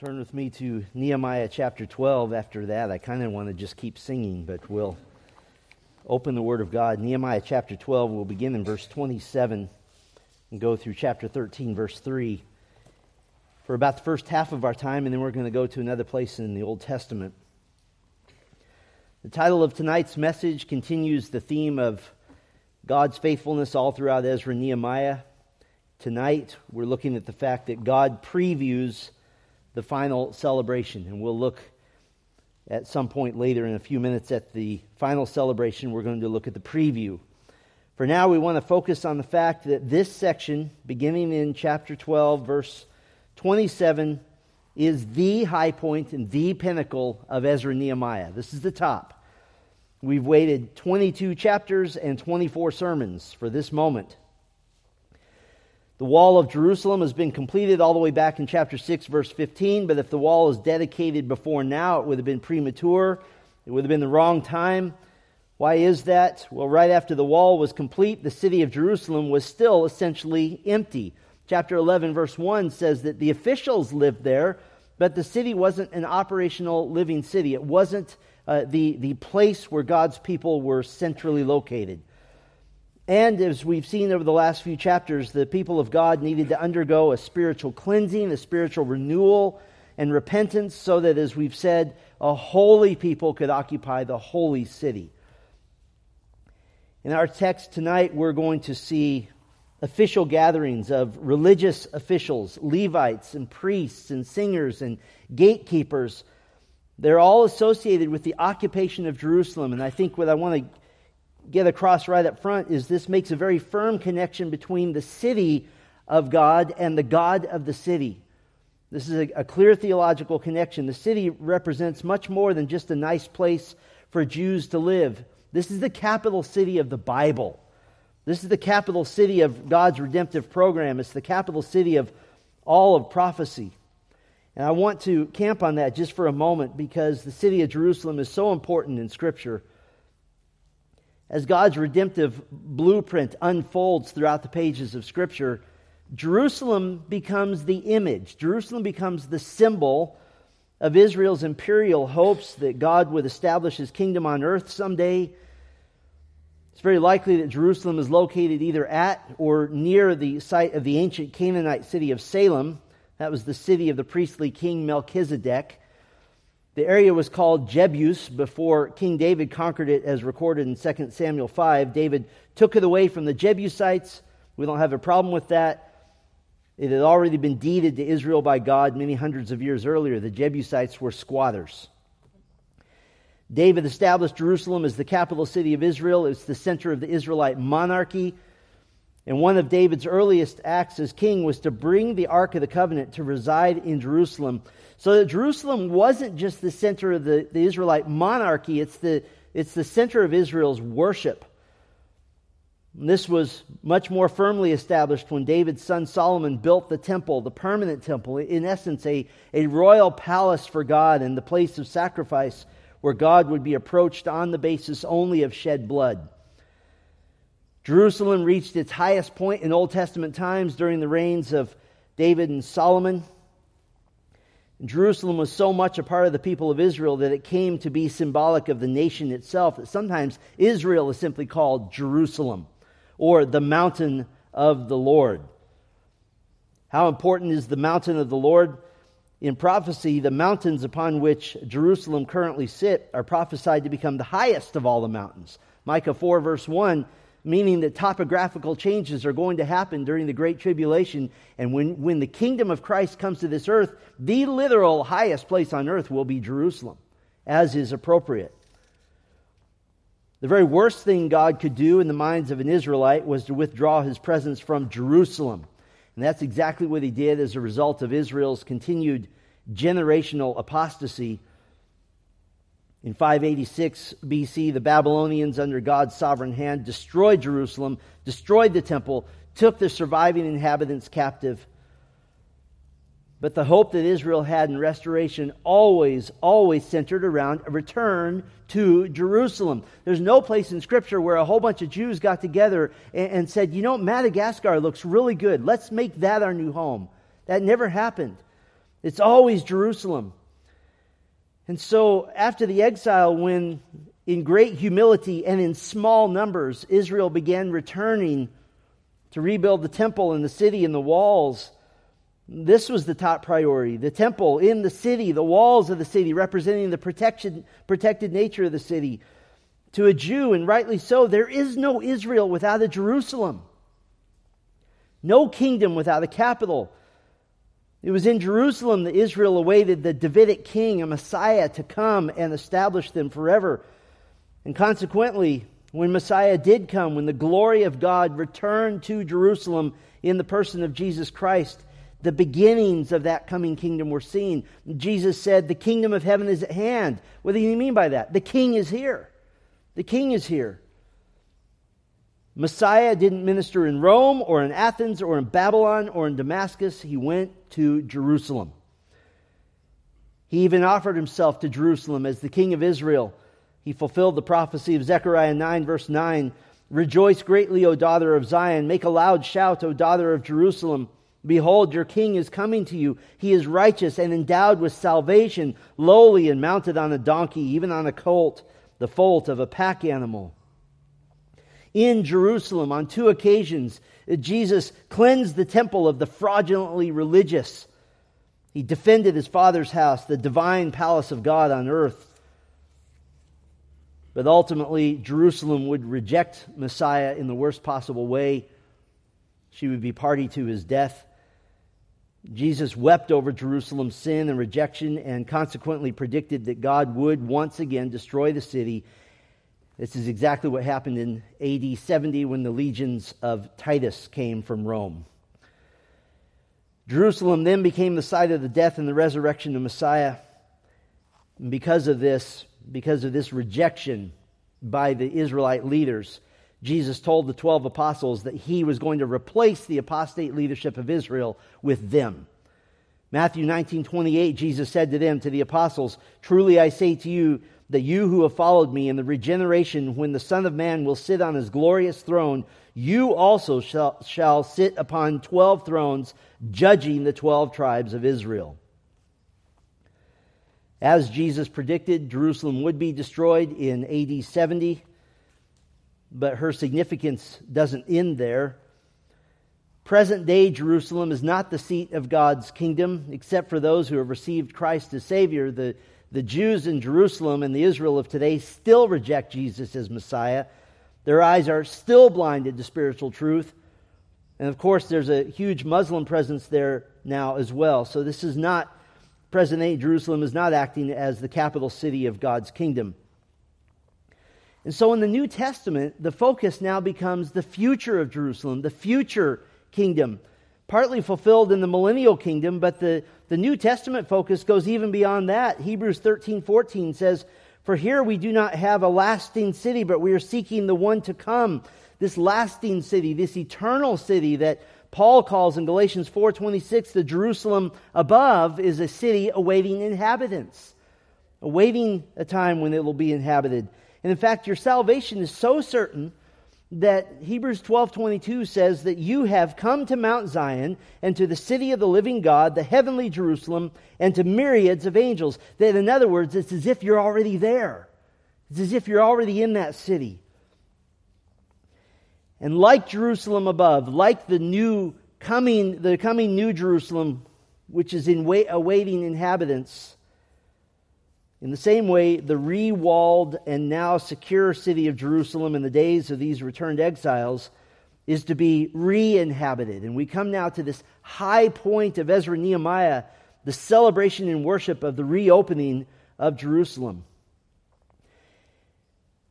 Turn with me to Nehemiah chapter 12 after that. I kind of want to just keep singing, but we'll open the Word of God. Nehemiah chapter 12, we'll begin in verse 27 and go through chapter 13, verse 3 for about the first half of our time, and then we're going to go to another place in the Old Testament. The title of tonight's message continues the theme of God's faithfulness all throughout Ezra and Nehemiah. Tonight, we're looking at the fact that God previews the final celebration. And we'll look at some point later in a few minutes at the final celebration. We're going to look at the preview. For now, we want to focus on the fact that this section, beginning in chapter 12, verse 27, is the high point and the pinnacle of Ezra Nehemiah. This is the top. We've waited 22 chapters and 24 sermons for this moment. The wall of Jerusalem has been completed all the way back in chapter 6, verse 15, but if the wall is dedicated before now, it would have been premature. It would have been the wrong time. Why is that? Well, right after the wall was complete, the city of Jerusalem was still essentially empty. Chapter 11, verse 1 says that the officials lived there, but the city wasn't an operational living city. It wasn't uh, the, the place where God's people were centrally located. And as we've seen over the last few chapters, the people of God needed to undergo a spiritual cleansing, a spiritual renewal, and repentance so that, as we've said, a holy people could occupy the holy city. In our text tonight, we're going to see official gatherings of religious officials, Levites, and priests, and singers, and gatekeepers. They're all associated with the occupation of Jerusalem. And I think what I want to get across right up front is this makes a very firm connection between the city of God and the God of the city. This is a, a, clear theological connection. The city represents much more than just a nice place for Jews to live. This is the capital city of the Bible. This is the capital city of God's redemptive program. It's the capital city of all of prophecy. And I want to camp on that just for a moment because the city of Jerusalem is so important in Scripture as God's redemptive blueprint unfolds throughout the pages of Scripture, Jerusalem becomes the image, Jerusalem becomes the symbol of Israel's imperial hopes that God would establish his kingdom on earth someday. It's very likely that Jerusalem is located either at or near the site of the ancient Canaanite city of Salem. That was the city of the priestly king Melchizedek. The area was called Jebus before King David conquered it, as recorded in 2 Samuel 5. David took it away from the Jebusites. We don't have a problem with that. It had already been deeded to Israel by God many hundreds of years earlier. The Jebusites were squatters. David established Jerusalem as the capital city of Israel. It's the center of the Israelite monarchy. And one of David's earliest acts as king was to bring the Ark of the Covenant to reside in Jerusalem so that Jerusalem wasn't just the center of the, the Israelite monarchy, it's the, it's the center of Israel's worship. And this was much more firmly established when David's son Solomon built the temple, the permanent temple, in essence, a, a royal palace for God and the place of sacrifice where God would be approached on the basis only of shed blood. Jerusalem reached its highest point in Old Testament times during the reigns of David and Solomon. Jerusalem was so much a part of the people of Israel that it came to be symbolic of the nation itself that sometimes Israel is simply called Jerusalem or the mountain of the Lord. How important is the mountain of the Lord? In prophecy, the mountains upon which Jerusalem currently sit are prophesied to become the highest of all the mountains. Micah 4, verse 1 meaning that topographical changes are going to happen during the Great Tribulation. And when, when the kingdom of Christ comes to this earth, the literal highest place on earth will be Jerusalem, as is appropriate. The very worst thing God could do in the minds of an Israelite was to withdraw his presence from Jerusalem. And that's exactly what he did as a result of Israel's continued generational apostasy in 586 BC, the Babylonians, under God's sovereign hand, destroyed Jerusalem, destroyed the temple, took the surviving inhabitants captive. But the hope that Israel had in restoration always, always centered around a return to Jerusalem. There's no place in Scripture where a whole bunch of Jews got together and, and said, you know, Madagascar looks really good. Let's make that our new home. That never happened. It's always Jerusalem. And so, after the exile, when in great humility and in small numbers, Israel began returning to rebuild the temple and the city and the walls. This was the top priority. The temple in the city, the walls of the city, representing the protection, protected nature of the city. To a Jew, and rightly so, there is no Israel without a Jerusalem. No kingdom without a capital. It was in Jerusalem that Israel awaited the Davidic king, a Messiah, to come and establish them forever. And consequently, when Messiah did come, when the glory of God returned to Jerusalem in the person of Jesus Christ, the beginnings of that coming kingdom were seen. Jesus said, The kingdom of heaven is at hand. What do you mean by that? The king is here. The king is here. Messiah didn't minister in Rome or in Athens or in Babylon or in Damascus. He went to Jerusalem. He even offered himself to Jerusalem as the king of Israel he fulfilled the prophecy of Zechariah 9, verse 9. Rejoice greatly, O daughter of Zion. Make a loud shout, O daughter of Jerusalem. Behold, your king is coming to you. He is righteous and endowed with salvation, lowly and mounted on a donkey, even on a colt, the foal of a pack animal. In Jerusalem, on two occasions, uh, Jesus cleansed the temple of the fraudulently religious. He defended his father's house, the divine palace of God on earth. But ultimately, Jerusalem would reject Messiah in the worst possible way. She would be party to his death. Jesus wept over Jerusalem's sin and rejection and consequently predicted that God would once again destroy the city. This is exactly what happened in AD 70 when the legions of Titus came from Rome. Jerusalem then became the site of the death and the resurrection of Messiah. And because of this, because of this rejection by the Israelite leaders, Jesus told the 12 apostles that he was going to replace the apostate leadership of Israel with them. Matthew 19, 28, Jesus said to them, to the apostles, Truly I say to you, that you who have followed me in the regeneration, when the Son of Man will sit on his glorious throne, you also shall, shall sit upon 12 thrones, judging the 12 tribes of Israel. As Jesus predicted, Jerusalem would be destroyed in AD 70, but her significance doesn't end there. Present day Jerusalem is not the seat of God's kingdom, except for those who have received Christ as Savior. The, the Jews in Jerusalem and the Israel of today still reject Jesus as Messiah. Their eyes are still blinded to spiritual truth. And of course, there's a huge Muslim presence there now as well. So this is not present day Jerusalem is not acting as the capital city of God's kingdom. And so in the New Testament, the focus now becomes the future of Jerusalem, the future kingdom, partly fulfilled in the millennial kingdom, but the, the New Testament focus goes even beyond that. Hebrews 13 14 says, For here we do not have a lasting city, but we are seeking the one to come, this lasting city, this eternal city that Paul calls in Galatians 4:26 the Jerusalem above is a city awaiting inhabitants, awaiting a time when it will be inhabited. And in fact, your salvation is so certain that Hebrews 12:22 says that you have come to Mount Zion and to the city of the living God, the heavenly Jerusalem, and to myriads of angels. That in other words, it's as if you're already there. It's as if you're already in that city. And like Jerusalem above, like the new coming, the coming new Jerusalem, which is in wait, awaiting inhabitants, in the same way, the re-walled and now secure city of Jerusalem in the days of these returned exiles is to be re-inhabited. And we come now to this high point of Ezra Nehemiah, the celebration and worship of the reopening of Jerusalem.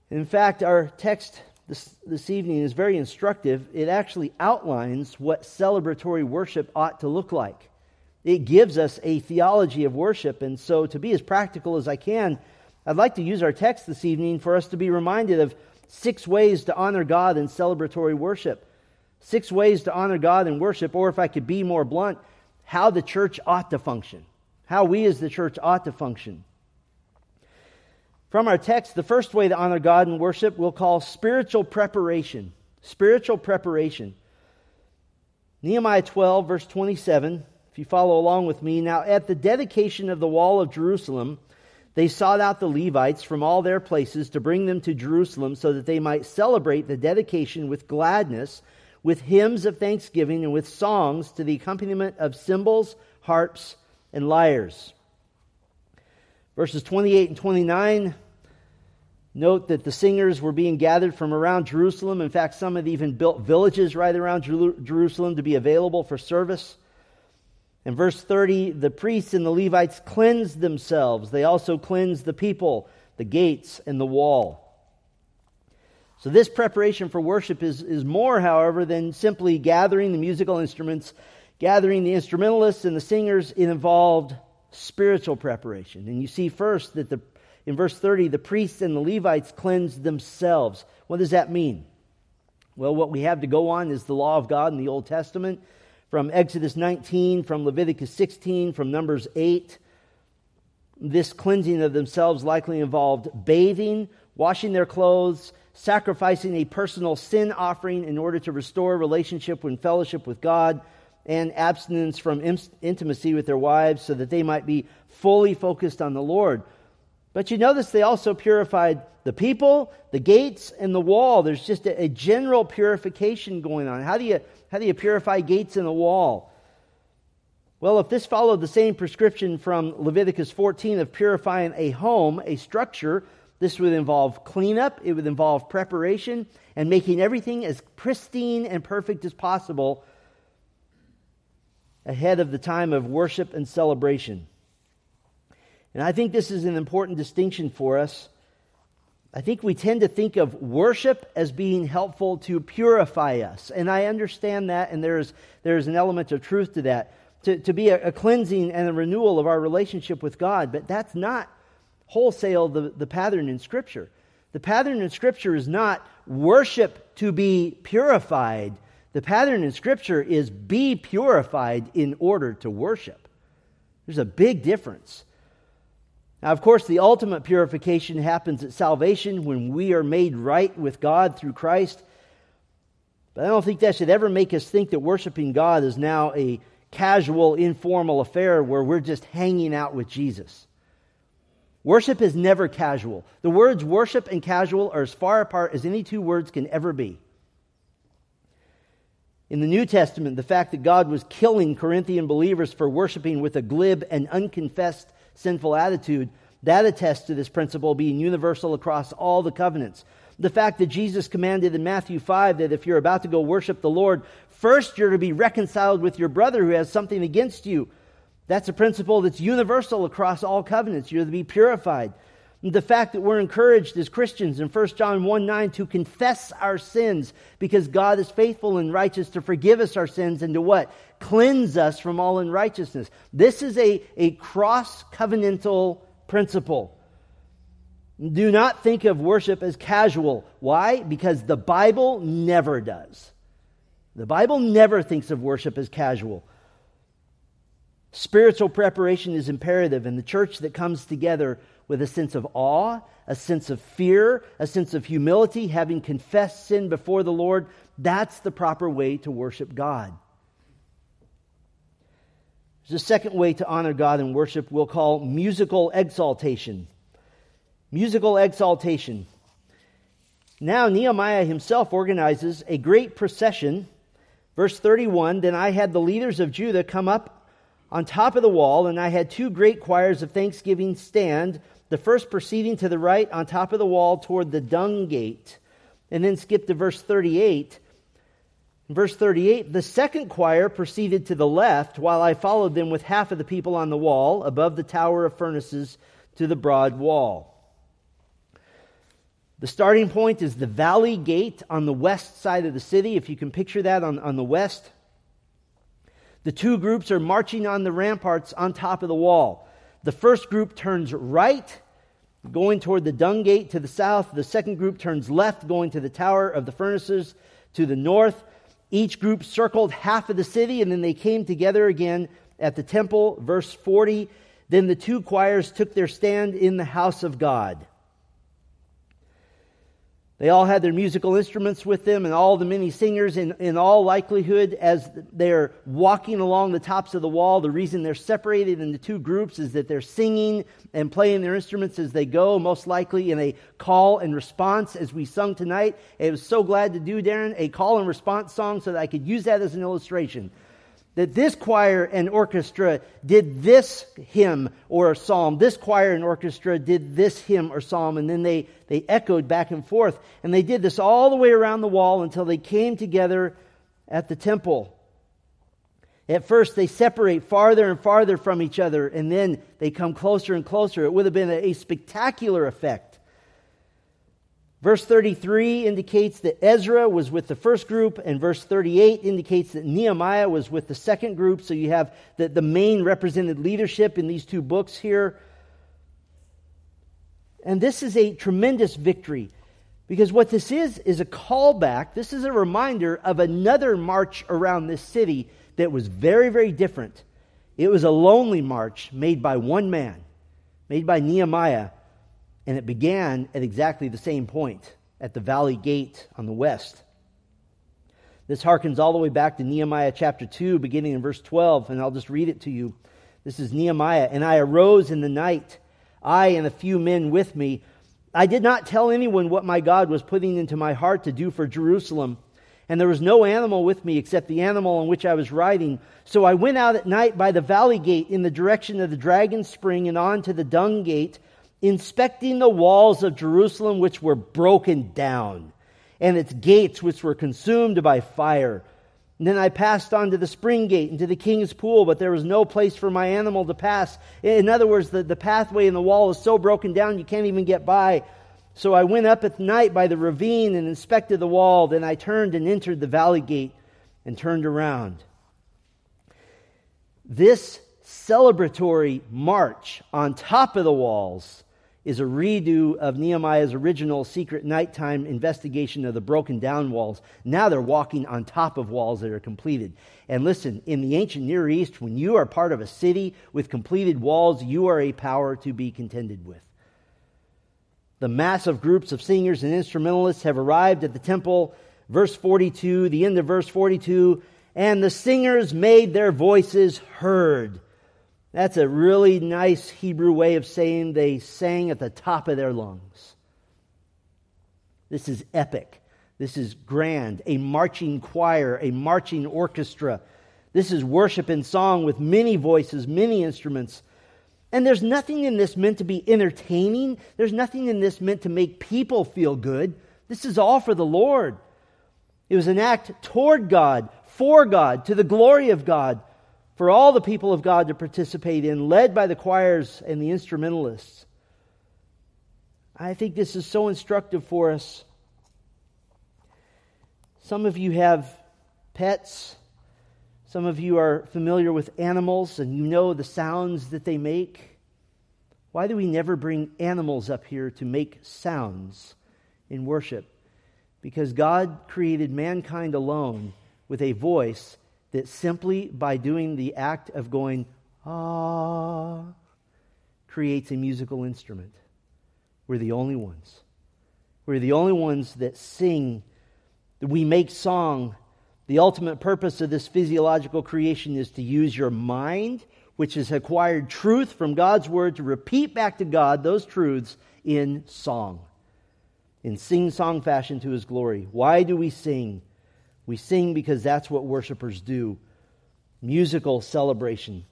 In fact, our text this, this evening is very instructive. It actually outlines what celebratory worship ought to look like. It gives us a theology of worship. And so, to be as practical as I can, I'd like to use our text this evening for us to be reminded of six ways to honor God in celebratory worship. Six ways to honor God in worship, or if I could be more blunt, how the church ought to function. How we as the church ought to function. From our text, the first way to honor God in worship we'll call spiritual preparation. Spiritual preparation. Nehemiah 12, verse 27 If you follow along with me, now at the dedication of the wall of Jerusalem, they sought out the Levites from all their places to bring them to Jerusalem so that they might celebrate the dedication with gladness, with hymns of thanksgiving, and with songs to the accompaniment of cymbals, harps, and lyres. Verses 28 and 29 note that the singers were being gathered from around Jerusalem. In fact, some had even built villages right around Jerusalem to be available for service. In verse 30, the priests and the Levites cleansed themselves. They also cleansed the people, the gates, and the wall. So, this preparation for worship is, is more, however, than simply gathering the musical instruments, gathering the instrumentalists and the singers. It involved spiritual preparation. And you see first that the, in verse 30, the priests and the Levites cleansed themselves. What does that mean? Well, what we have to go on is the law of God in the Old Testament from Exodus 19, from Leviticus 16, from Numbers 8. This cleansing of themselves likely involved bathing, washing their clothes, sacrificing a personal sin offering in order to restore relationship and fellowship with God, and abstinence from intimacy with their wives so that they might be fully focused on the Lord. But you notice they also purified the people, the gates, and the wall. There's just a, a general purification going on. How do you how do you purify gates in a wall? Well, if this followed the same prescription from Leviticus 14 of purifying a home, a structure, this would involve cleanup, it would involve preparation, and making everything as pristine and perfect as possible ahead of the time of worship and celebration. And I think this is an important distinction for us I think we tend to think of worship as being helpful to purify us. And I understand that, and there's, there's an element of truth to that. To, to be a, a cleansing and a renewal of our relationship with God. But that's not wholesale the, the pattern in Scripture. The pattern in Scripture is not worship to be purified. The pattern in Scripture is be purified in order to worship. There's a big difference. Now, of course, the ultimate purification happens at salvation when we are made right with God through Christ. But I don't think that should ever make us think that worshiping God is now a casual, informal affair where we're just hanging out with Jesus. Worship is never casual. The words worship and casual are as far apart as any two words can ever be. In the New Testament, the fact that God was killing Corinthian believers for worshiping with a glib and unconfessed sinful attitude, that attests to this principle being universal across all the covenants. The fact that Jesus commanded in Matthew 5 that if you're about to go worship the Lord, first you're to be reconciled with your brother who has something against you. That's a principle that's universal across all covenants. You're to be purified. The fact that we're encouraged as Christians in 1 John 1 9 to confess our sins because God is faithful and righteous to forgive us our sins and to what? Cleanse us from all unrighteousness. This is a, a cross covenantal principle. Do not think of worship as casual. Why? Because the Bible never does. The Bible never thinks of worship as casual. Spiritual preparation is imperative, and the church that comes together with a sense of awe, a sense of fear, a sense of humility, having confessed sin before the Lord. That's the proper way to worship God. There's a second way to honor God in worship we'll call musical exaltation. Musical exaltation. Now, Nehemiah himself organizes a great procession. Verse 31 Then I had the leaders of Judah come up on top of the wall, and I had two great choirs of thanksgiving stand the first proceeding to the right on top of the wall toward the dung gate. And then skip to verse 38. In verse 38, the second choir proceeded to the left, while I followed them with half of the people on the wall, above the tower of furnaces to the broad wall. The starting point is the valley gate on the west side of the city, if you can picture that on, on the west. The two groups are marching on the ramparts on top of the wall. The first group turns right, going toward the dung gate to the south. The second group turns left, going to the tower of the furnaces to the north. Each group circled half of the city, and then they came together again at the temple. Verse 40 Then the two choirs took their stand in the house of God. They all had their musical instruments with them, and all the many singers, in, in all likelihood, as they're walking along the tops of the wall, the reason they're separated into two groups is that they're singing and playing their instruments as they go, most likely in a call and response, as we sung tonight. I was so glad to do, Darren, a call and response song so that I could use that as an illustration that this choir and orchestra did this hymn or psalm, this choir and orchestra did this hymn or psalm, and then they, they echoed back and forth. And they did this all the way around the wall until they came together at the temple. At first, they separate farther and farther from each other, and then they come closer and closer. It would have been a, spectacular effect. Verse 33 indicates that Ezra was with the first group, and verse 38 indicates that Nehemiah was with the second group. So you have the, the main represented leadership in these two books here. And this is a tremendous victory because what this is, is a callback. This is a reminder of another march around this city that was very, very different. It was a lonely march made by one man, made by Nehemiah and it began at exactly the same point at the valley gate on the west. This harkens all the way back to Nehemiah chapter 2, beginning in verse 12, and I'll just read it to you. This is Nehemiah. And I arose in the night, I and a few men with me. I did not tell anyone what my God was putting into my heart to do for Jerusalem. And there was no animal with me except the animal on which I was riding. So I went out at night by the valley gate in the direction of the dragon spring and on to the dung gate inspecting the walls of Jerusalem which were broken down, and its gates which were consumed by fire. And then I passed on to the spring gate and to the king's pool, but there was no place for my animal to pass. In other words, the, the pathway in the wall is so broken down you can't even get by. So I went up at night by the ravine and inspected the wall. Then I turned and entered the valley gate and turned around. This celebratory march on top of the walls is a redo of Nehemiah's original secret nighttime investigation of the broken down walls. Now they're walking on top of walls that are completed. And listen, in the ancient Near East, when you are part of a city with completed walls, you are a power to be contended with. The massive groups of singers and instrumentalists have arrived at the temple. Verse 42, the end of verse 42, and the singers made their voices heard that's a really nice Hebrew way of saying they sang at the top of their lungs. This is epic. This is grand. A marching choir, a marching orchestra. This is worship and song with many voices, many instruments. And there's nothing in this meant to be entertaining. There's nothing in this meant to make people feel good. This is all for the Lord. It was an act toward God, for God, to the glory of God for all the people of God to participate in, led by the choirs and the instrumentalists. I think this is so instructive for us. Some of you have pets. Some of you are familiar with animals and you know the sounds that they make. Why do we never bring animals up here to make sounds in worship? Because God created mankind alone with a voice that simply by doing the act of going, ah, creates a musical instrument. We're the only ones. We're the only ones that sing, that we make song. The ultimate purpose of this physiological creation is to use your mind, which has acquired truth from God's word, to repeat back to God those truths in song, in sing song fashion to his glory. Why do we sing? We sing because that's what worshipers do musical celebration.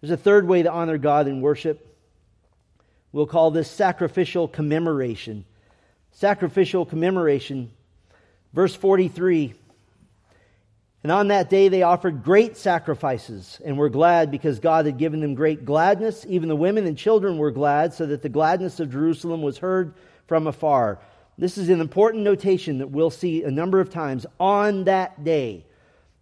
There's a third way to honor God in worship. We'll call this sacrificial commemoration. Sacrificial commemoration. Verse 43 And on that day they offered great sacrifices and were glad because God had given them great gladness. Even the women and children were glad, so that the gladness of Jerusalem was heard from afar. This is an important notation that we'll see a number of times on that day.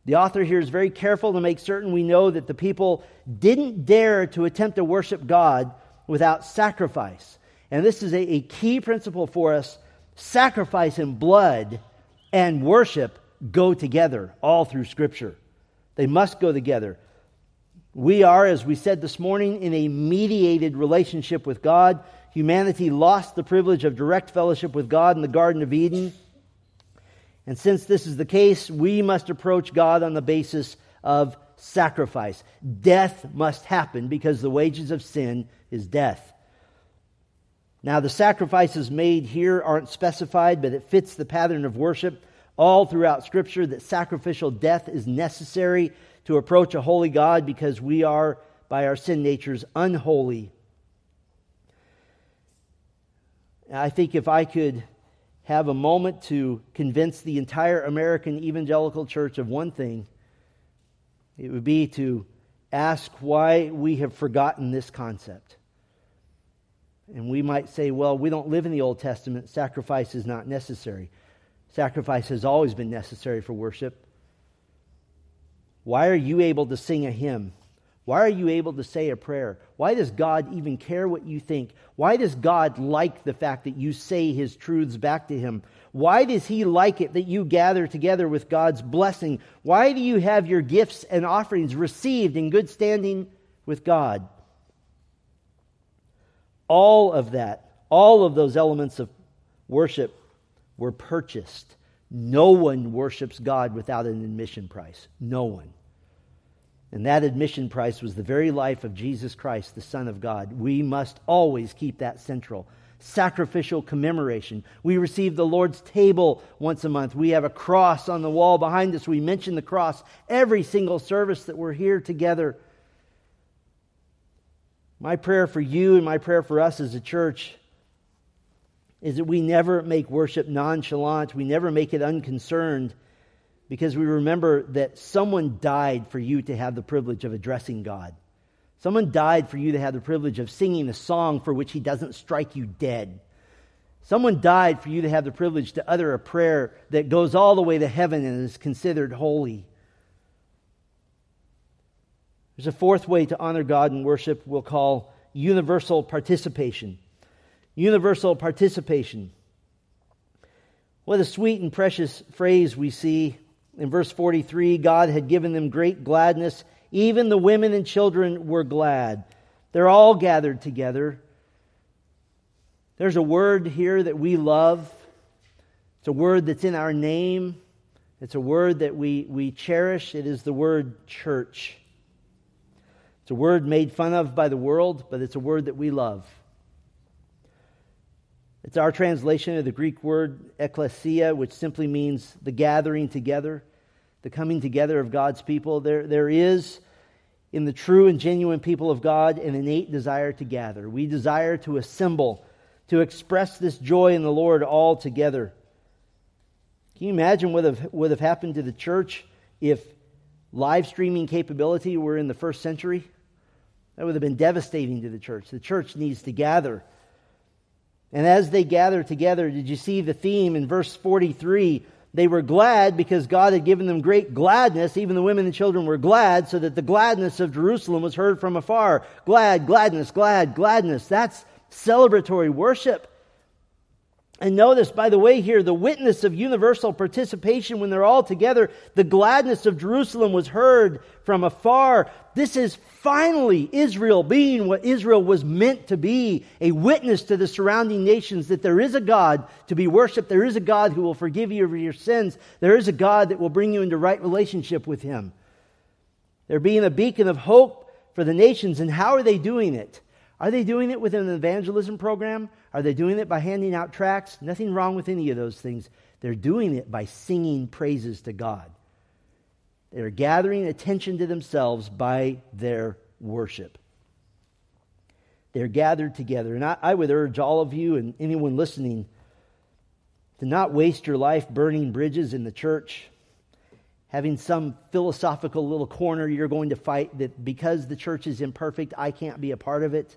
The author here is very careful to make certain we know that the people didn't dare to attempt to worship God without sacrifice. And this is a, a key principle for us. Sacrifice and blood and worship go together all through Scripture. They must go together. We are, as we said this morning, in a mediated relationship with God. Humanity lost the privilege of direct fellowship with God in the Garden of Eden. And since this is the case, we must approach God on the basis of sacrifice. Death must happen because the wages of sin is death. Now, the sacrifices made here aren't specified, but it fits the pattern of worship all throughout Scripture that sacrificial death is necessary to approach a holy God because we are, by our sin natures, unholy. I think if I could have a moment to convince the entire American evangelical church of one thing, it would be to ask why we have forgotten this concept. And we might say, well, we don't live in the Old Testament. Sacrifice is not necessary. Sacrifice has always been necessary for worship. Why are you able to sing a hymn? Why are you able to say a prayer? Why does God even care what you think? Why does God like the fact that you say his truths back to him? Why does he like it that you gather together with God's blessing? Why do you have your gifts and offerings received in good standing with God? All of that, all of those elements of worship were purchased. No one worships God without an admission price. No one. And that admission price was the very life of Jesus Christ, the Son of God. We must always keep that central. Sacrificial commemoration. We receive the Lord's table once a month. We have a cross on the wall behind us. We mention the cross every single service that we're here together. My prayer for you and my prayer for us as a church is that we never make worship nonchalant, we never make it unconcerned because we remember that someone died for you to have the privilege of addressing God. Someone died for you to have the privilege of singing a song for which he doesn't strike you dead. Someone died for you to have the privilege to utter a prayer that goes all the way to heaven and is considered holy. There's a fourth way to honor God in worship we'll call universal participation. Universal participation. What a sweet and precious phrase we see in verse 43 God had given them great gladness. Even the women and children were glad. They're all gathered together. There's a word here that we love. It's a word that's in our name. It's a word that we, we cherish. It is the word church. It's a word made fun of by the world, but it's a word that we love. It's our translation of the Greek word ecclesia, which simply means the gathering together, the coming together of God's people. There, there is in the true and genuine people of God an innate desire to gather. We desire to assemble, to express this joy in the Lord all together. Can you imagine what have, would have happened to the church if live streaming capability were in the first century? That would have been devastating to the church. The church needs to gather and as they gathered together, did you see the theme in verse 43? They were glad because God had given them great gladness. Even the women and children were glad, so that the gladness of Jerusalem was heard from afar. Glad, gladness, glad, gladness. That's celebratory worship. And notice, by the way, here, the witness of universal participation when they're all together, the gladness of Jerusalem was heard from afar. This is finally Israel being what Israel was meant to be a witness to the surrounding nations that there is a God to be worshiped. There is a God who will forgive you of your sins. There is a God that will bring you into right relationship with Him. They're being a beacon of hope for the nations. And how are they doing it? Are they doing it with an evangelism program? Are they doing it by handing out tracts? Nothing wrong with any of those things. They're doing it by singing praises to God. They're gathering attention to themselves by their worship. They're gathered together. And I, I would urge all of you and anyone listening to not waste your life burning bridges in the church, having some philosophical little corner you're going to fight that because the church is imperfect, I can't be a part of it.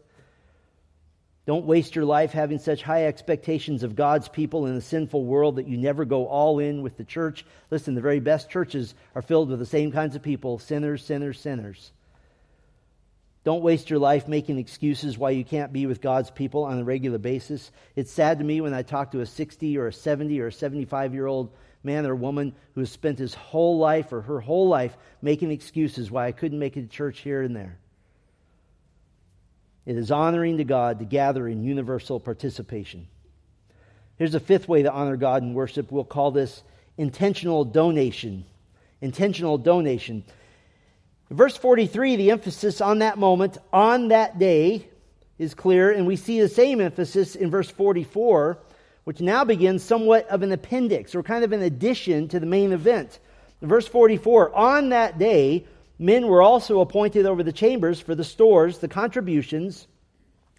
Don't waste your life having such high expectations of God's people in a sinful world that you never go all in with the church. Listen, the very best churches are filled with the same kinds of people sinners, sinners, sinners. Don't waste your life making excuses why you can't be with God's people on a regular basis. It's sad to me when I talk to a 60 or a 70 or a 75 year old man or woman who has spent his whole life or her whole life making excuses why I couldn't make it to church here and there. It is honoring to God to gather in universal participation. Here's a fifth way to honor God in worship. We'll call this intentional donation. Intentional donation. Verse 43, the emphasis on that moment, on that day, is clear, and we see the same emphasis in verse 44, which now begins somewhat of an appendix or kind of an addition to the main event. Verse 44 On that day, men were also appointed over the chambers for the stores, the contributions,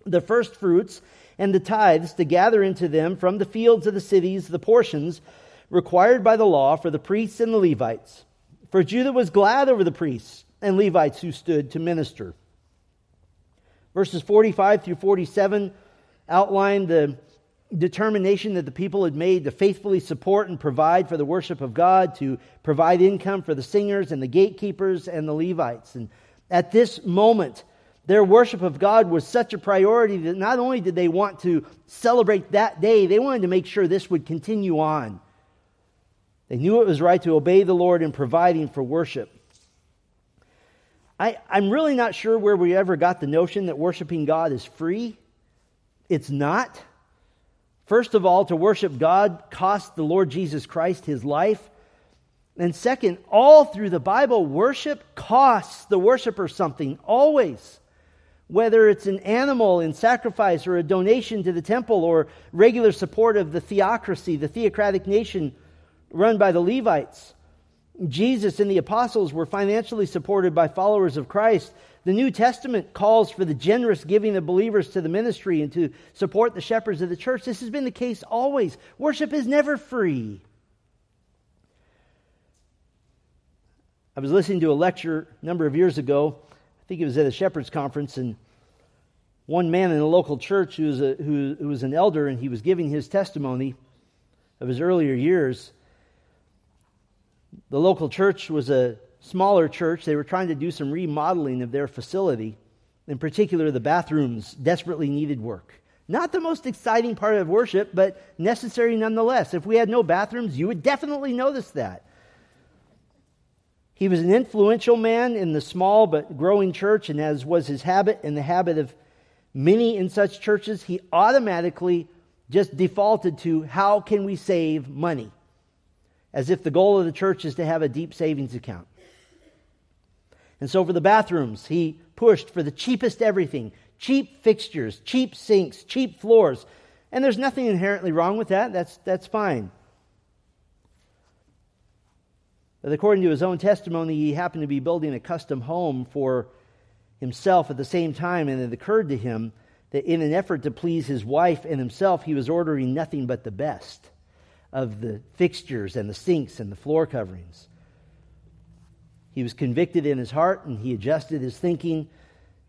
the first fruits, and the tithes to gather into them from the fields of the cities the portions required by the law for the priests and the Levites. For Judah was glad over the priests and Levites who stood to minister. Verses 45 through 47 outline the determination that the people had made to faithfully support and provide for the worship of God, to provide income for the singers and the gatekeepers and the Levites. And at this moment, their worship of God was such a priority that not only did they want to celebrate that day, they wanted to make sure this would continue on. They knew it was right to obey the Lord in providing for worship. I, I'm really not sure where we ever got the notion that worshiping God is free. It's not. First of all, to worship God cost the Lord Jesus Christ his life. And second, all through the Bible, worship costs the worshiper something, always. Whether it's an animal in sacrifice or a donation to the temple or regular support of the theocracy, the theocratic nation run by the Levites. Jesus and the apostles were financially supported by followers of Christ. The New Testament calls for the generous giving of believers to the ministry and to support the shepherds of the church. This has been the case always. Worship is never free. I was listening to a lecture a number of years ago. I think it was at a shepherd's conference, and one man in a local church who was, a, who, who was an elder, and he was giving his testimony of his earlier years. The local church was a smaller church. They were trying to do some remodeling of their facility. In particular, the bathrooms desperately needed work. Not the most exciting part of worship, but necessary nonetheless. If we had no bathrooms, you would definitely notice that. He was an influential man in the small but growing church, and as was his habit and the habit of many in such churches, he automatically just defaulted to how can we save money? as if the goal of the church is to have a deep savings account. And so for the bathrooms, he pushed for the cheapest everything cheap fixtures, cheap sinks, cheap floors. And there's nothing inherently wrong with that. That's, that's fine. But according to his own testimony, he happened to be building a custom home for himself at the same time, and it occurred to him that in an effort to please his wife and himself, he was ordering nothing but the best of the fixtures and the sinks and the floor coverings. He was convicted in his heart and he adjusted his thinking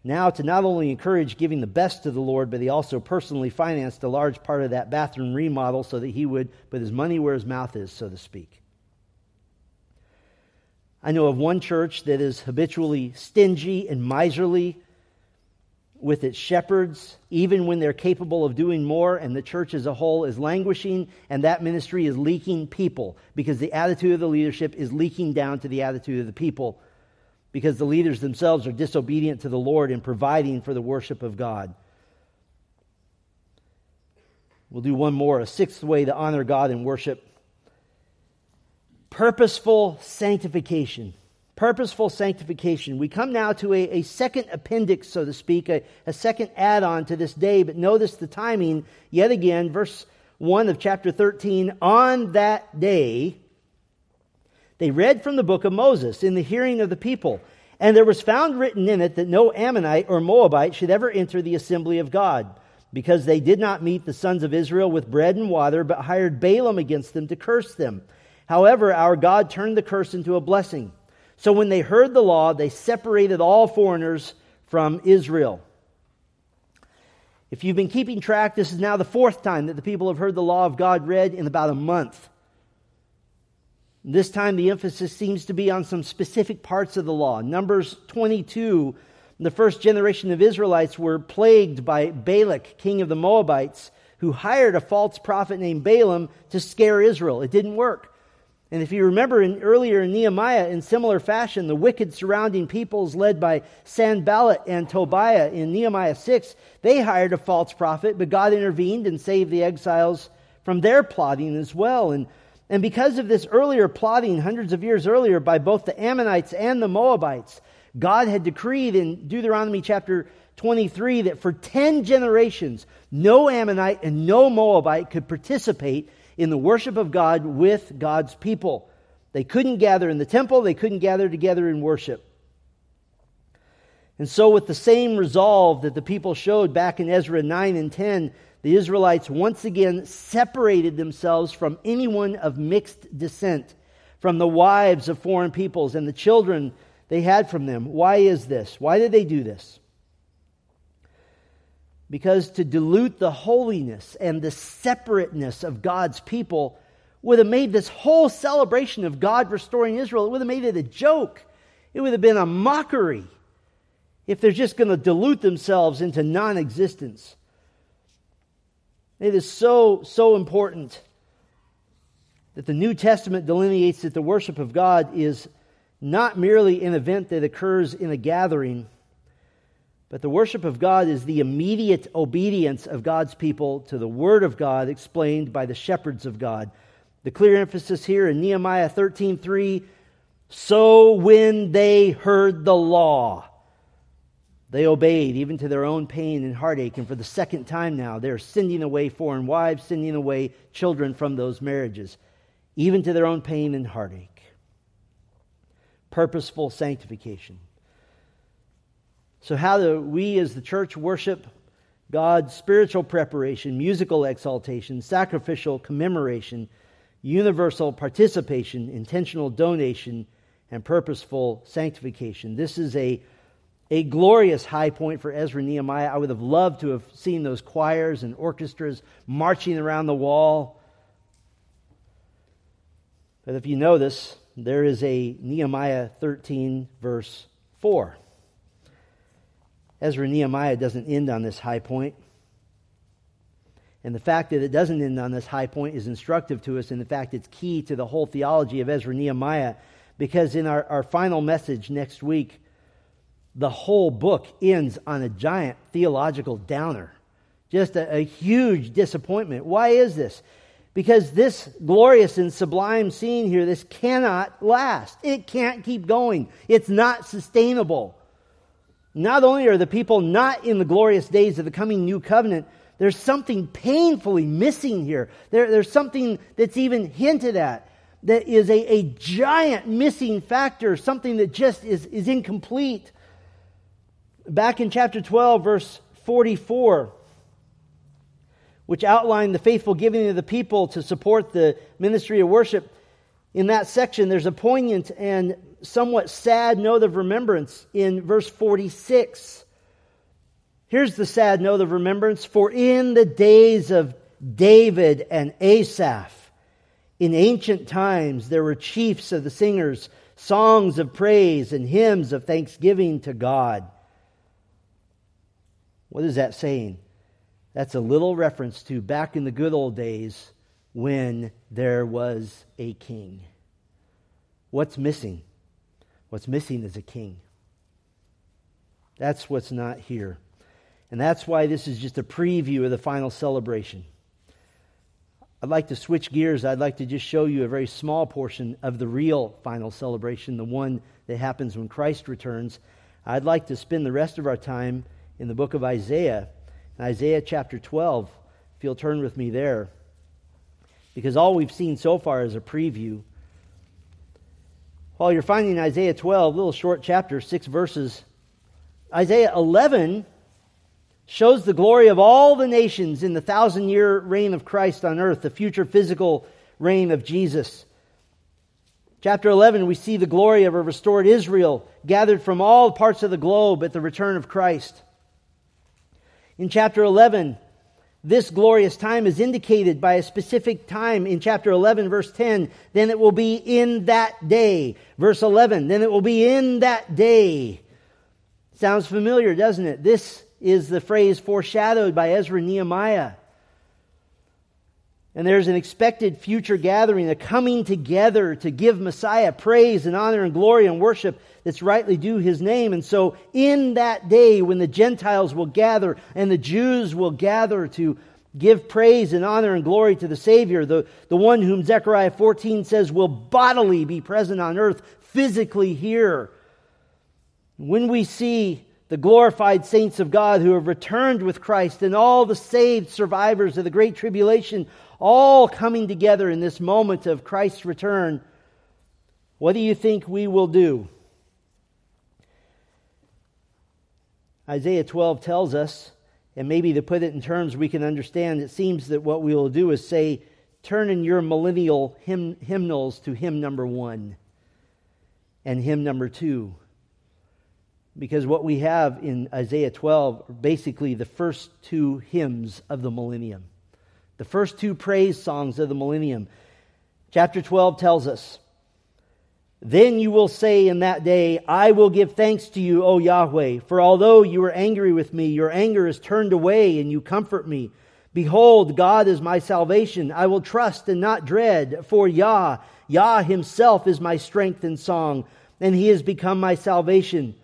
now to not only encourage giving the best to the Lord, but he also personally financed a large part of that bathroom remodel so that he would put his money where his mouth is, so to speak. I know of one church that is habitually stingy and miserly with its shepherds, even when they're capable of doing more, and the church as a whole is languishing, and that ministry is leaking people because the attitude of the leadership is leaking down to the attitude of the people because the leaders themselves are disobedient to the Lord in providing for the worship of God. We'll do one more, a sixth way to honor God in worship purposeful sanctification purposeful sanctification. We come now to a, a second appendix, so to speak, a, a second add on to this day, but notice the timing yet again, verse 1 of chapter 13. On that day, they read from the book of Moses in the hearing of the people. And there was found written in it that no Ammonite or Moabite should ever enter the assembly of God, because they did not meet the sons of Israel with bread and water, but hired Balaam against them to curse them. However, our God turned the curse into a blessing. So when they heard the law, they separated all foreigners from Israel. If you've been keeping track, this is now the fourth time that the people have heard the law of God read in about a month. This time, the emphasis seems to be on some specific parts of the law. Numbers 22, the first generation of Israelites were plagued by Balak, king of the Moabites, who hired a false prophet named Balaam to scare Israel. It didn't work. And if you remember in, earlier in Nehemiah, in similar fashion, the wicked surrounding peoples led by Sanballat and Tobiah in Nehemiah 6, they hired a false prophet, but God intervened and saved the exiles from their plotting as well. And, and because of this earlier plotting, hundreds of years earlier, by both the Ammonites and the Moabites, God had decreed in Deuteronomy chapter 23 that for 10 generations, no Ammonite and no Moabite could participate in the worship of God with God's people. They couldn't gather in the temple, they couldn't gather together in worship. And so, with the same resolve that the people showed back in Ezra 9 and 10, the Israelites once again separated themselves from anyone of mixed descent, from the wives of foreign peoples and the children they had from them. Why is this? Why did they do this? Because to dilute the holiness and the separateness of God's people would have made this whole celebration of God restoring Israel, it would have made it a joke. It would have been a mockery if they're just going to dilute themselves into non existence. It is so, so important that the New Testament delineates that the worship of God is not merely an event that occurs in a gathering but the worship of God is the immediate obedience of God's people to the Word of God explained by the shepherds of God. The clear emphasis here in Nehemiah 13:3, so when they heard the law, they obeyed even to their own pain and heartache. And for the second time now, they're sending away foreign wives, sending away children from those marriages, even to their own pain and heartache. Purposeful sanctification. So, how do we as the church worship God's spiritual preparation, musical exaltation, sacrificial commemoration, universal participation, intentional donation, and purposeful sanctification? This is a, a glorious high point for Ezra and Nehemiah. I would have loved to have seen those choirs and orchestras marching around the wall. But if you notice, there is a Nehemiah 13, verse 4. Ezra Nehemiah doesn't end on this high point. And the fact that it doesn't end on this high point is instructive to us, and in fact, it's key to the whole theology of Ezra Nehemiah, because in our, our final message next week, the whole book ends on a giant theological downer. Just a, a huge disappointment. Why is this? Because this glorious and sublime scene here, this cannot last. It can't keep going. It's not sustainable. Not only are the people not in the glorious days of the coming new covenant, there's something painfully missing here. There, there's something that's even hinted at that is a, a giant missing factor, something that just is, is incomplete. Back in chapter 12, verse 44, which outlined the faithful giving of the people to support the ministry of worship, in that section, there's a poignant and somewhat sad note of remembrance in verse 46. Here's the sad note of remembrance For in the days of David and Asaph, in ancient times, there were chiefs of the singers, songs of praise, and hymns of thanksgiving to God. What is that saying? That's a little reference to back in the good old days when there was a king. What's missing? What's missing is a king. That's what's not here. And that's why this is just a preview of the final celebration. I'd like to switch gears. I'd like to just show you a very small portion of the real final celebration, the one that happens when Christ returns. I'd like to spend the rest of our time in the book of Isaiah, Isaiah chapter 12, if you'll turn with me there. Because all we've seen so far is a preview while you're finding Isaiah 12, little short chapter, six verses, Isaiah 11 shows the glory of all the nations in the thousand year reign of Christ on earth, the future physical reign of Jesus. Chapter 11, we see the glory of a restored Israel gathered from all parts of the globe at the return of Christ. In chapter 11, this glorious time is indicated by a specific time in chapter 11, verse 10. Then it will be in that day. Verse 11, then it will be in that day. Sounds familiar, doesn't it? This is the phrase foreshadowed by Ezra Nehemiah. And there's an expected future gathering, a coming together to give Messiah praise and honor and glory and worship that's rightly due his name. And so, in that day when the Gentiles will gather and the Jews will gather to give praise and honor and glory to the Savior, the, the one whom Zechariah 14 says will bodily be present on earth, physically here. When we see the glorified saints of God who have returned with Christ and all the saved survivors of the Great Tribulation all coming together in this moment of Christ's return, what do you think we will do? Isaiah 12 tells us, and maybe to put it in terms we can understand, it seems that what we will do is say, turn in your millennial hymn, hymnals to hymn number one and hymn number two because what we have in Isaiah 12 are basically the first two hymns of the millennium, the first two praise songs of the millennium. Chapter 12 tells us, Then you will say in that day, I will give thanks to you, O Yahweh, for although you are angry with me, your anger is turned away and you comfort me. Behold, God is my salvation. I will trust and not dread, for Yah, Yah himself is my strength and song, and he has become my salvation.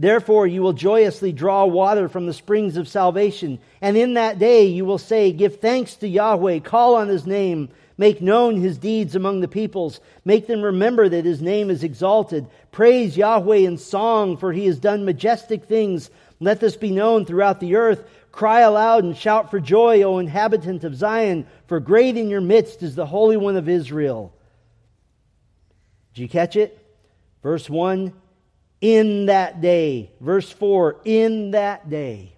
Therefore, you will joyously draw water from the springs of salvation. And in that day, you will say, Give thanks to Yahweh, call on his name, make known his deeds among the peoples, make them remember that his name is exalted. Praise Yahweh in song, for he has done majestic things. Let this be known throughout the earth. Cry aloud and shout for joy, O inhabitant of Zion, for great in your midst is the Holy One of Israel. Did you catch it? Verse 1 in that day. Verse 4 in that day.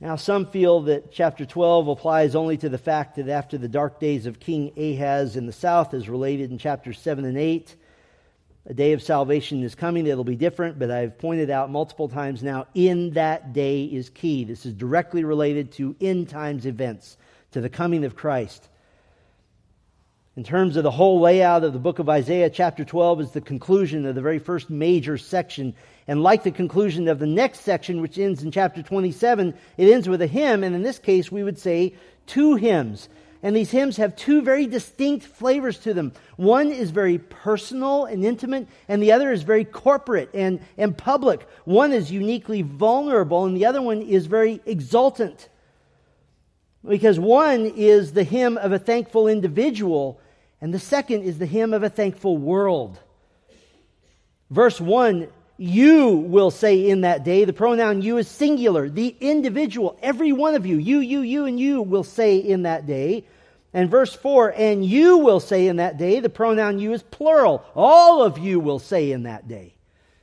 Now, some feel that chapter 12 applies only to the fact that after the dark days of King Ahaz in the south as related in chapters 7 and 8. A day of salvation is coming. It'll be different, but I've pointed out multiple times now in that day is key. This is directly related to end times events, to the coming of Christ. In terms of the whole layout of the book of Isaiah, chapter 12 is the conclusion of the very first major section. And like the conclusion of the next section, which ends in chapter 27, it ends with a hymn. And in this case, we would say two hymns. And these hymns have two very distinct flavors to them. One is very personal and intimate, and the other is very corporate and, and public. One is uniquely vulnerable, and the other one is very exultant. Because one is the hymn of a thankful individual, and the second is the hymn of a thankful world. Verse 1 You will say in that day, the pronoun you is singular, the individual, every one of you, you, you, you, and you will say in that day. And verse 4 And you will say in that day, the pronoun you is plural, all of you will say in that day.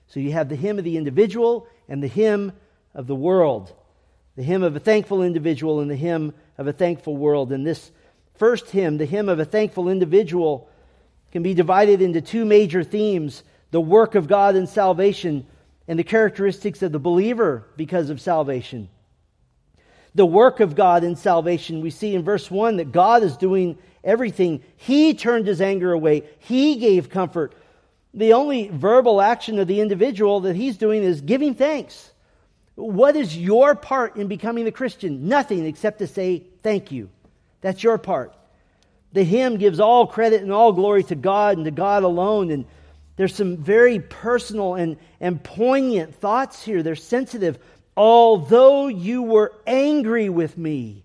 So you have the hymn of the individual and the hymn of the world. The hymn of a thankful individual and the hymn of a thankful world. And this first hymn, the hymn of a thankful individual, can be divided into two major themes the work of God in salvation and the characteristics of the believer because of salvation. The work of God in salvation, we see in verse 1 that God is doing everything. He turned his anger away, He gave comfort. The only verbal action of the individual that he's doing is giving thanks. What is your part in becoming a Christian? Nothing except to say thank you. That's your part. The hymn gives all credit and all glory to God and to God alone. And there's some very personal and, and poignant thoughts here. They're sensitive. Although you were angry with me.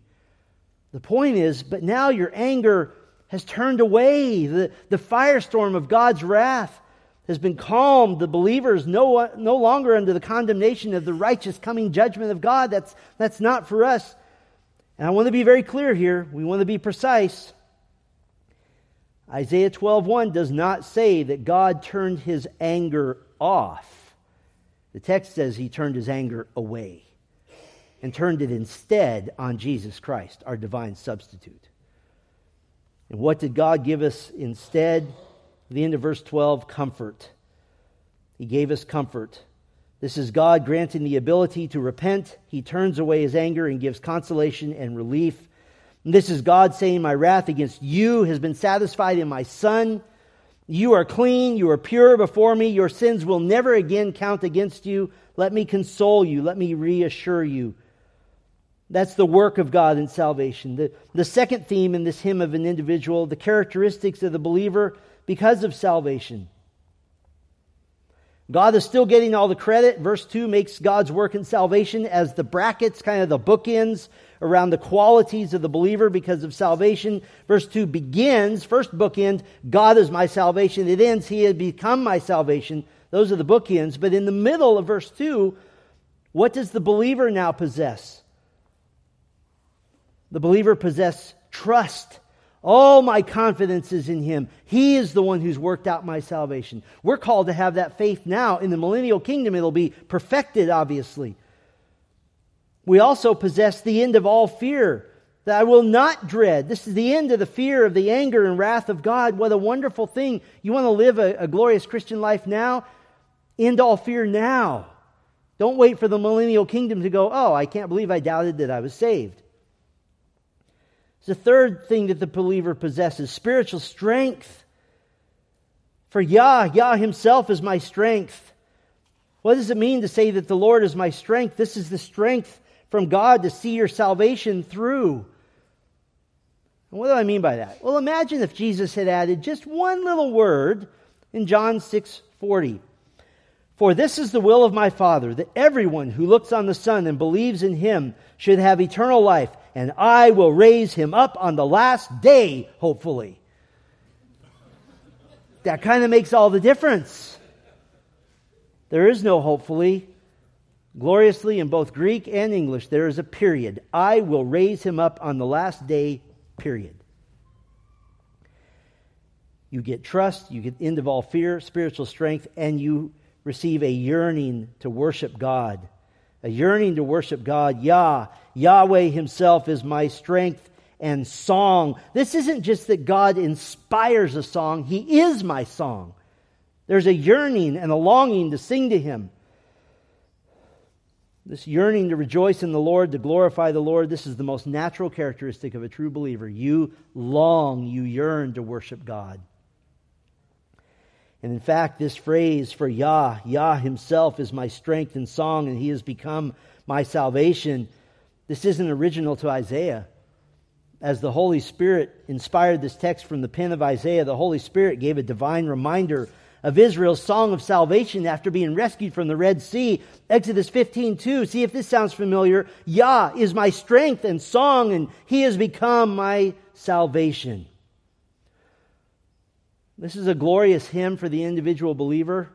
The point is, but now your anger has turned away. The, the firestorm of God's wrath has been calmed. The believers no, no longer under the condemnation of the righteous coming judgment of God. That's, that's not for us. And I want to be very clear here. We want to be precise. Isaiah 12:1 does not say that God turned his anger off. The text says he turned his anger away and turned it instead on Jesus Christ, our divine substitute. And what did God give us instead? At the end of verse 12, comfort. He gave us comfort. This is God granting the ability to repent. He turns away his anger and gives consolation and relief. And this is God saying, My wrath against you has been satisfied in my Son. You are clean, you are pure before me. Your sins will never again count against you. Let me console you, let me reassure you. That's the work of God in salvation. The, the second theme in this hymn of an individual, the characteristics of the believer because of salvation. God is still getting all the credit. Verse 2 makes God's work in salvation as the brackets, kind of the bookends around the qualities of the believer because of salvation. Verse 2 begins, first bookend, God is my salvation. It ends, He has become my salvation. Those are the bookends. But in the middle of verse 2, what does the believer now possess? The believer possess trust. All my confidence is in him. He is the one who's worked out my salvation. We're called to have that faith now. In the millennial kingdom, it'll be perfected, obviously. We also possess the end of all fear that I will not dread. This is the end of the fear of the anger and wrath of God. What a wonderful thing. You want to live a, a glorious Christian life now? End all fear now. Don't wait for the millennial kingdom to go, oh, I can't believe I doubted that I was saved. The third thing that the believer possesses spiritual strength. For Yah, Yah himself is my strength. What does it mean to say that the Lord is my strength? This is the strength from God to see your salvation through. And what do I mean by that? Well, imagine if Jesus had added just one little word in John 6 40. For this is the will of my Father, that everyone who looks on the Son and believes in him should have eternal life, and I will raise him up on the last day, hopefully. That kind of makes all the difference. There is no hopefully. Gloriously in both Greek and English, there is a period. I will raise him up on the last day, period. You get trust, you get end of all fear, spiritual strength, and you receive a yearning to worship God. A yearning to worship God. Yah, Yahweh Himself is my strength and song. This isn't just that God inspires a song, He is my song. There's a yearning and a longing to sing to Him. This yearning to rejoice in the Lord, to glorify the Lord, this is the most natural characteristic of a true believer. You long, you yearn to worship God. And in fact, this phrase for Yah, Yah himself is my strength and song, and he has become my salvation. This isn't original to Isaiah. As the Holy Spirit inspired this text from the pen of Isaiah, the Holy Spirit gave a divine reminder of Israel's song of salvation after being rescued from the Red Sea. Exodus 15, 2. See if this sounds familiar. Yah is my strength and song, and he has become my salvation. This is a glorious hymn for the individual believer.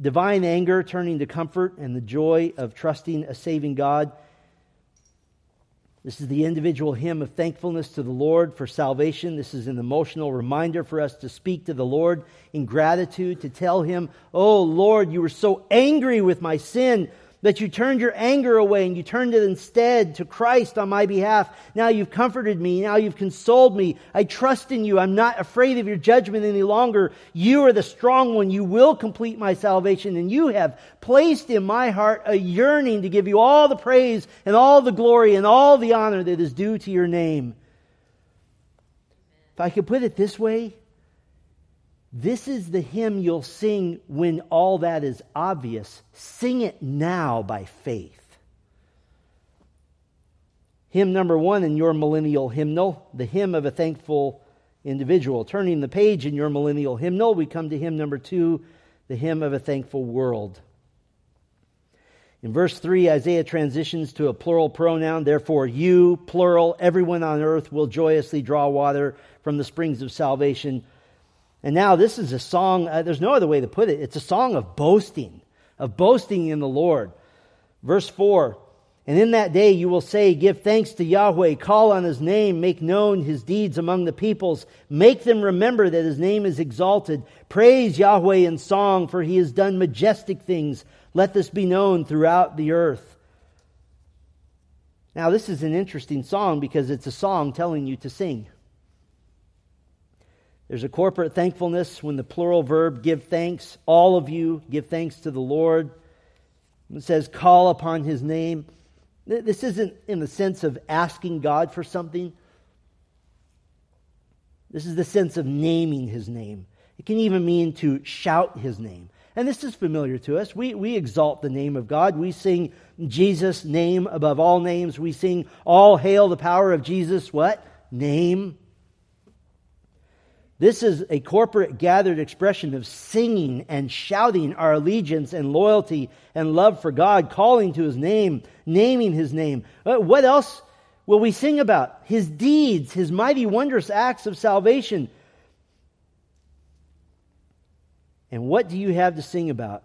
Divine anger turning to comfort and the joy of trusting a saving God. This is the individual hymn of thankfulness to the Lord for salvation. This is an emotional reminder for us to speak to the Lord in gratitude, to tell Him, Oh Lord, you were so angry with my sin that you turned your anger away and you turned it instead to Christ on my behalf. Now you've comforted me. Now you've consoled me. I trust in you. I'm not afraid of your judgment any longer. You are the strong one. You will complete my salvation. And you have placed in my heart a yearning to give you all the praise and all the glory and all the honor that is due to your name. If I could put it this way, this is the hymn you'll sing when all that is obvious. Sing it now by faith. Hymn number one in your millennial hymnal, the hymn of a thankful individual. Turning the page in your millennial hymnal, we come to hymn number two, the hymn of a thankful world. In verse 3, Isaiah transitions to a plural pronoun. Therefore, you, plural, everyone on earth will joyously draw water from the springs of salvation. And now this is a song, uh, there's no other way to put it. It's a song of boasting, of boasting in the Lord. Verse 4 And in that day you will say, Give thanks to Yahweh, call on his name, make known his deeds among the peoples, make them remember that his name is exalted. Praise Yahweh in song, for he has done majestic things. Let this be known throughout the earth. Now, this is an interesting song because it's a song telling you to sing. There's a corporate thankfulness when the plural verb give thanks. All of you give thanks to the Lord. It says call upon his name. This isn't in the sense of asking God for something. This is the sense of naming his name. It can even mean to shout his name. And this is familiar to us. We, we exalt the name of God. We sing Jesus' name above all names. We sing, All hail the power of Jesus, what? Name. This is a corporate gathered expression of singing and shouting our allegiance and loyalty and love for God, calling to his name, naming his name. Uh, what else will we sing about? His deeds, his mighty, wondrous acts of salvation. And what do you have to sing about?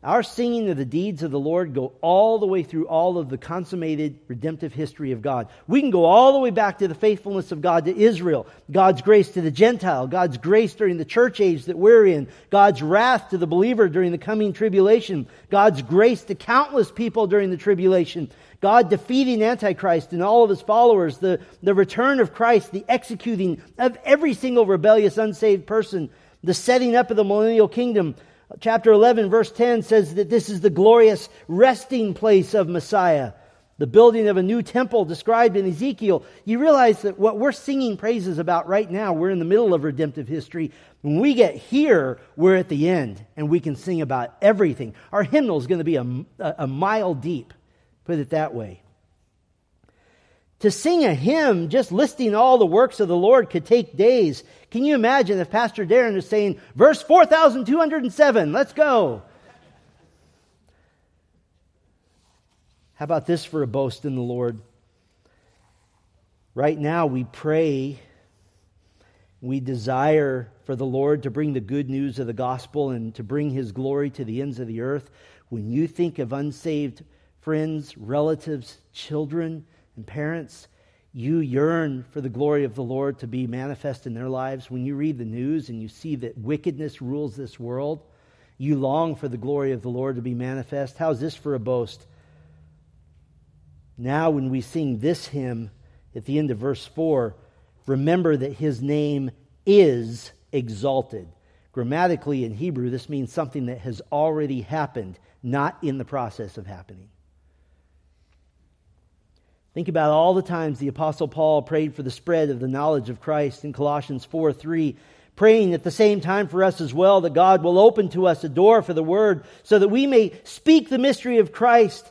Our singing of the deeds of the Lord go all the way through all of the consummated redemptive history of God. We can go all the way back to the faithfulness of God to Israel, God's grace to the Gentile, God's grace during the church age that we're in, God's wrath to the believer during the coming tribulation, God's grace to countless people during the tribulation, God defeating Antichrist and all of his followers, the, the return of Christ, the executing of every single rebellious, unsaved person, the setting up of the millennial kingdom, Chapter 11, verse 10 says that this is the glorious resting place of Messiah, the building of a new temple described in Ezekiel. You realize that what we're singing praises about right now, we're in the middle of redemptive history. When we get here, we're at the end and we can sing about everything. Our hymnal is going to be a, a mile deep, put it that way. To sing a hymn, just listing all the works of the Lord, could take days. Can you imagine if Pastor Darren is saying, verse 4207, let's go? How about this for a boast in the Lord? Right now, we pray, we desire for the Lord to bring the good news of the gospel and to bring his glory to the ends of the earth. When you think of unsaved friends, relatives, children, and parents, you yearn for the glory of the Lord to be manifest in their lives. When you read the news and you see that wickedness rules this world, you long for the glory of the Lord to be manifest. How's this for a boast? Now, when we sing this hymn at the end of verse 4, remember that his name is exalted. Grammatically in Hebrew, this means something that has already happened, not in the process of happening. Think about all the times the Apostle Paul prayed for the spread of the knowledge of Christ in Colossians 4 3, praying at the same time for us as well that God will open to us a door for the word so that we may speak the mystery of Christ.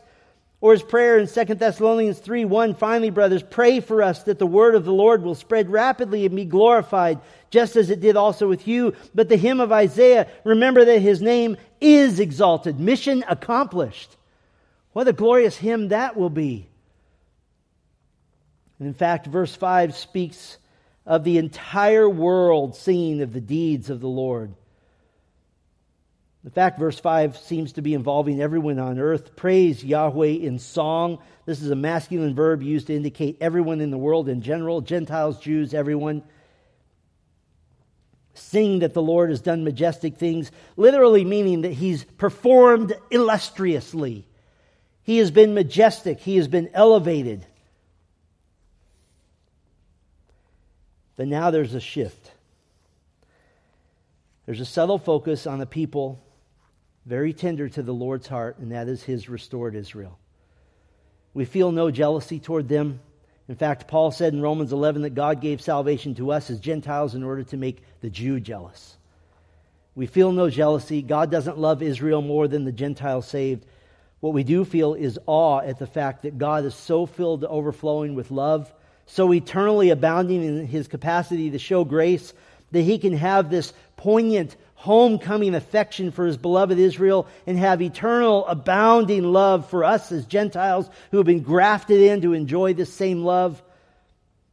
Or his prayer in 2 Thessalonians 3 1, finally, brothers, pray for us that the word of the Lord will spread rapidly and be glorified, just as it did also with you. But the hymn of Isaiah, remember that his name is exalted, mission accomplished. What a glorious hymn that will be. And in fact, verse 5 speaks of the entire world singing of the deeds of the Lord. In fact, verse 5 seems to be involving everyone on earth. Praise Yahweh in song. This is a masculine verb used to indicate everyone in the world in general Gentiles, Jews, everyone. Sing that the Lord has done majestic things, literally meaning that he's performed illustriously. He has been majestic, he has been elevated. But now there's a shift. There's a subtle focus on a people very tender to the Lord's heart, and that is his restored Israel. We feel no jealousy toward them. In fact, Paul said in Romans 11 that God gave salvation to us as Gentiles in order to make the Jew jealous. We feel no jealousy. God doesn't love Israel more than the Gentiles saved. What we do feel is awe at the fact that God is so filled to overflowing with love so eternally abounding in his capacity to show grace that he can have this poignant homecoming affection for his beloved Israel and have eternal abounding love for us as Gentiles who have been grafted in to enjoy this same love.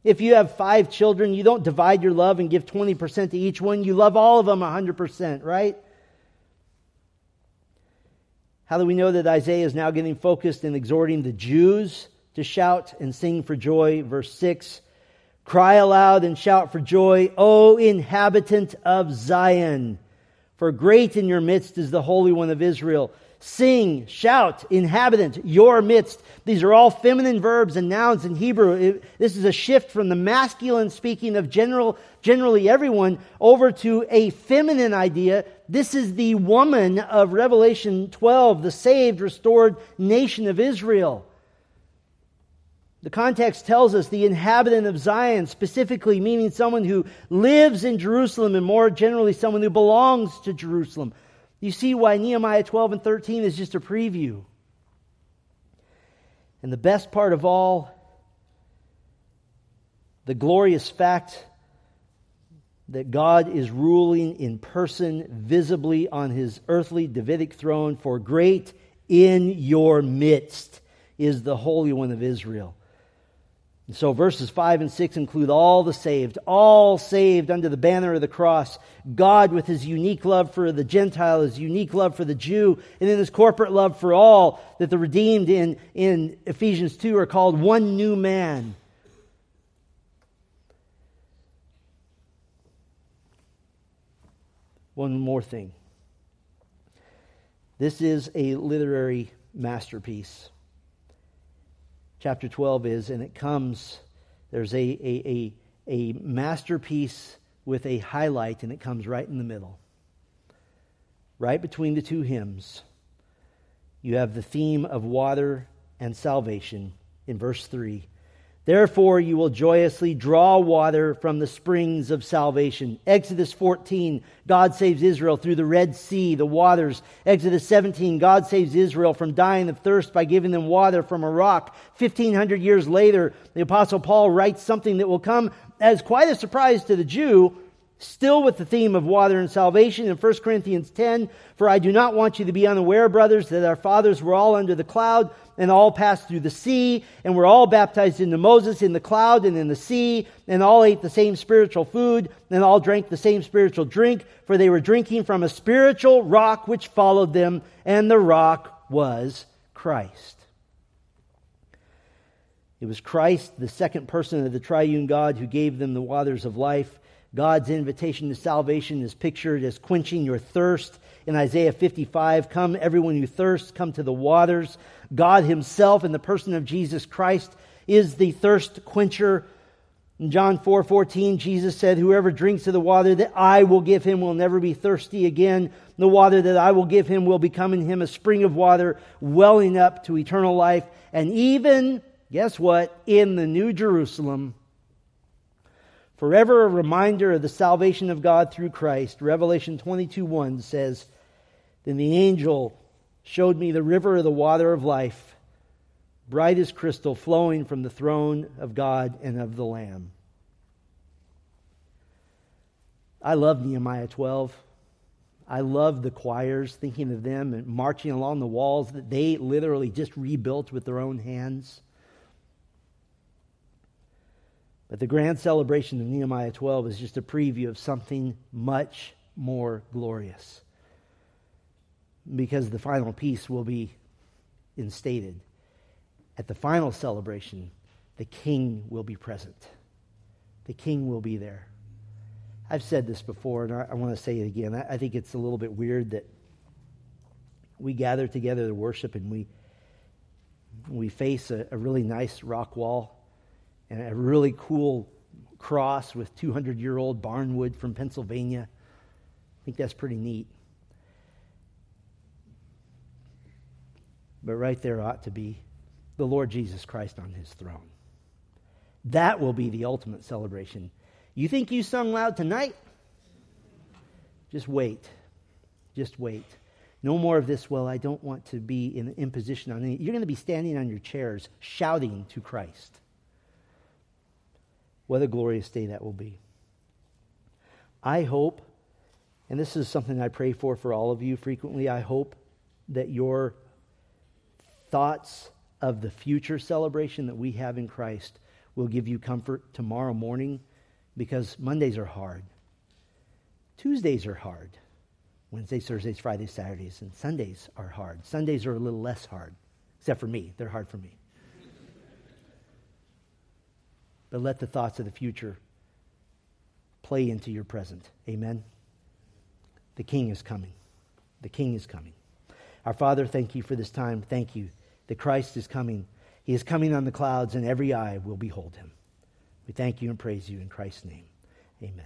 If you have five children, you don't divide your love and give 20% to each one. You love all of them 100%, right? How do we know that Isaiah is now getting focused and exhorting the Jews to shout and sing for joy. Verse 6 Cry aloud and shout for joy, O inhabitant of Zion, for great in your midst is the Holy One of Israel. Sing, shout, inhabitant, your midst. These are all feminine verbs and nouns in Hebrew. This is a shift from the masculine speaking of general, generally everyone over to a feminine idea. This is the woman of Revelation 12, the saved, restored nation of Israel. The context tells us the inhabitant of Zion, specifically meaning someone who lives in Jerusalem and more generally someone who belongs to Jerusalem. You see why Nehemiah 12 and 13 is just a preview. And the best part of all, the glorious fact that God is ruling in person visibly on his earthly Davidic throne, for great in your midst is the Holy One of Israel. And so verses 5 and 6 include all the saved, all saved under the banner of the cross. God with his unique love for the Gentile, his unique love for the Jew, and then his corporate love for all, that the redeemed in, in Ephesians 2 are called one new man. One more thing. This is a literary masterpiece chapter 12 is, and it comes, there's a, a, a, a masterpiece with a highlight, and it comes right in the middle. Right between the two hymns, you have the theme of water and salvation in verse 3. Therefore, you will joyously draw water from the springs of salvation. Exodus 14, God saves Israel through the Red Sea, the waters. Exodus 17, God saves Israel from dying of thirst by giving them water from a rock. 1500 years later, the Apostle Paul writes something that will come as quite a surprise to the Jew Still with the theme of water and salvation in 1 Corinthians 10, for I do not want you to be unaware, brothers, that our fathers were all under the cloud and all passed through the sea and were all baptized into Moses in the cloud and in the sea and all ate the same spiritual food and all drank the same spiritual drink, for they were drinking from a spiritual rock which followed them and the rock was Christ. It was Christ, the second person of the triune God, who gave them the waters of life God's invitation to salvation is pictured as quenching your thirst. In Isaiah 55, come everyone who thirsts, come to the waters. God himself in the person of Jesus Christ is the thirst quencher. In John 4 14, Jesus said, Whoever drinks of the water that I will give him will never be thirsty again. The water that I will give him will become in him a spring of water welling up to eternal life. And even, guess what? In the New Jerusalem, forever a reminder of the salvation of God through Christ. Revelation 22 1 says, Then the angel showed me the river of the water of life, bright as crystal, flowing from the throne of God and of the Lamb. I love Nehemiah 12. I love the choirs, thinking of them and marching along the walls that they literally just rebuilt with their own hands. But the grand celebration of Nehemiah 12 is just a preview of something much more glorious. Because the final piece will be instated. At the final celebration, the king will be present. The king will be there. I've said this before, and I, I want to say it again. I, I, think it's a little bit weird that we gather together to worship and we, we face a, a really nice rock wall and a really cool cross with 200 year old barnwood from Pennsylvania. I think that's pretty neat. But right there ought to be the Lord Jesus Christ on his throne. That will be the ultimate celebration. You think you sung loud tonight? Just wait. Just wait. No more of this, well, I don't want to be in imposition on any. You're going to be standing on your chairs shouting to Christ. What a glorious day that will be. I hope, and this is something I pray for for all of you frequently, I hope that your thoughts of the future celebration that we have in Christ will give you comfort tomorrow morning because Mondays are hard. Tuesdays are hard. Wednesdays, Thursdays, Fridays, Saturdays, and Sundays are hard. Sundays are a little less hard, except for me. They're hard for me but let the thoughts of the future play into your present. Amen. The King is coming. The King is coming. Our Father, thank you for this time. Thank you that Christ is coming. He is coming on the clouds, and every eye will behold him. We thank you and praise you in Christ's name. Amen.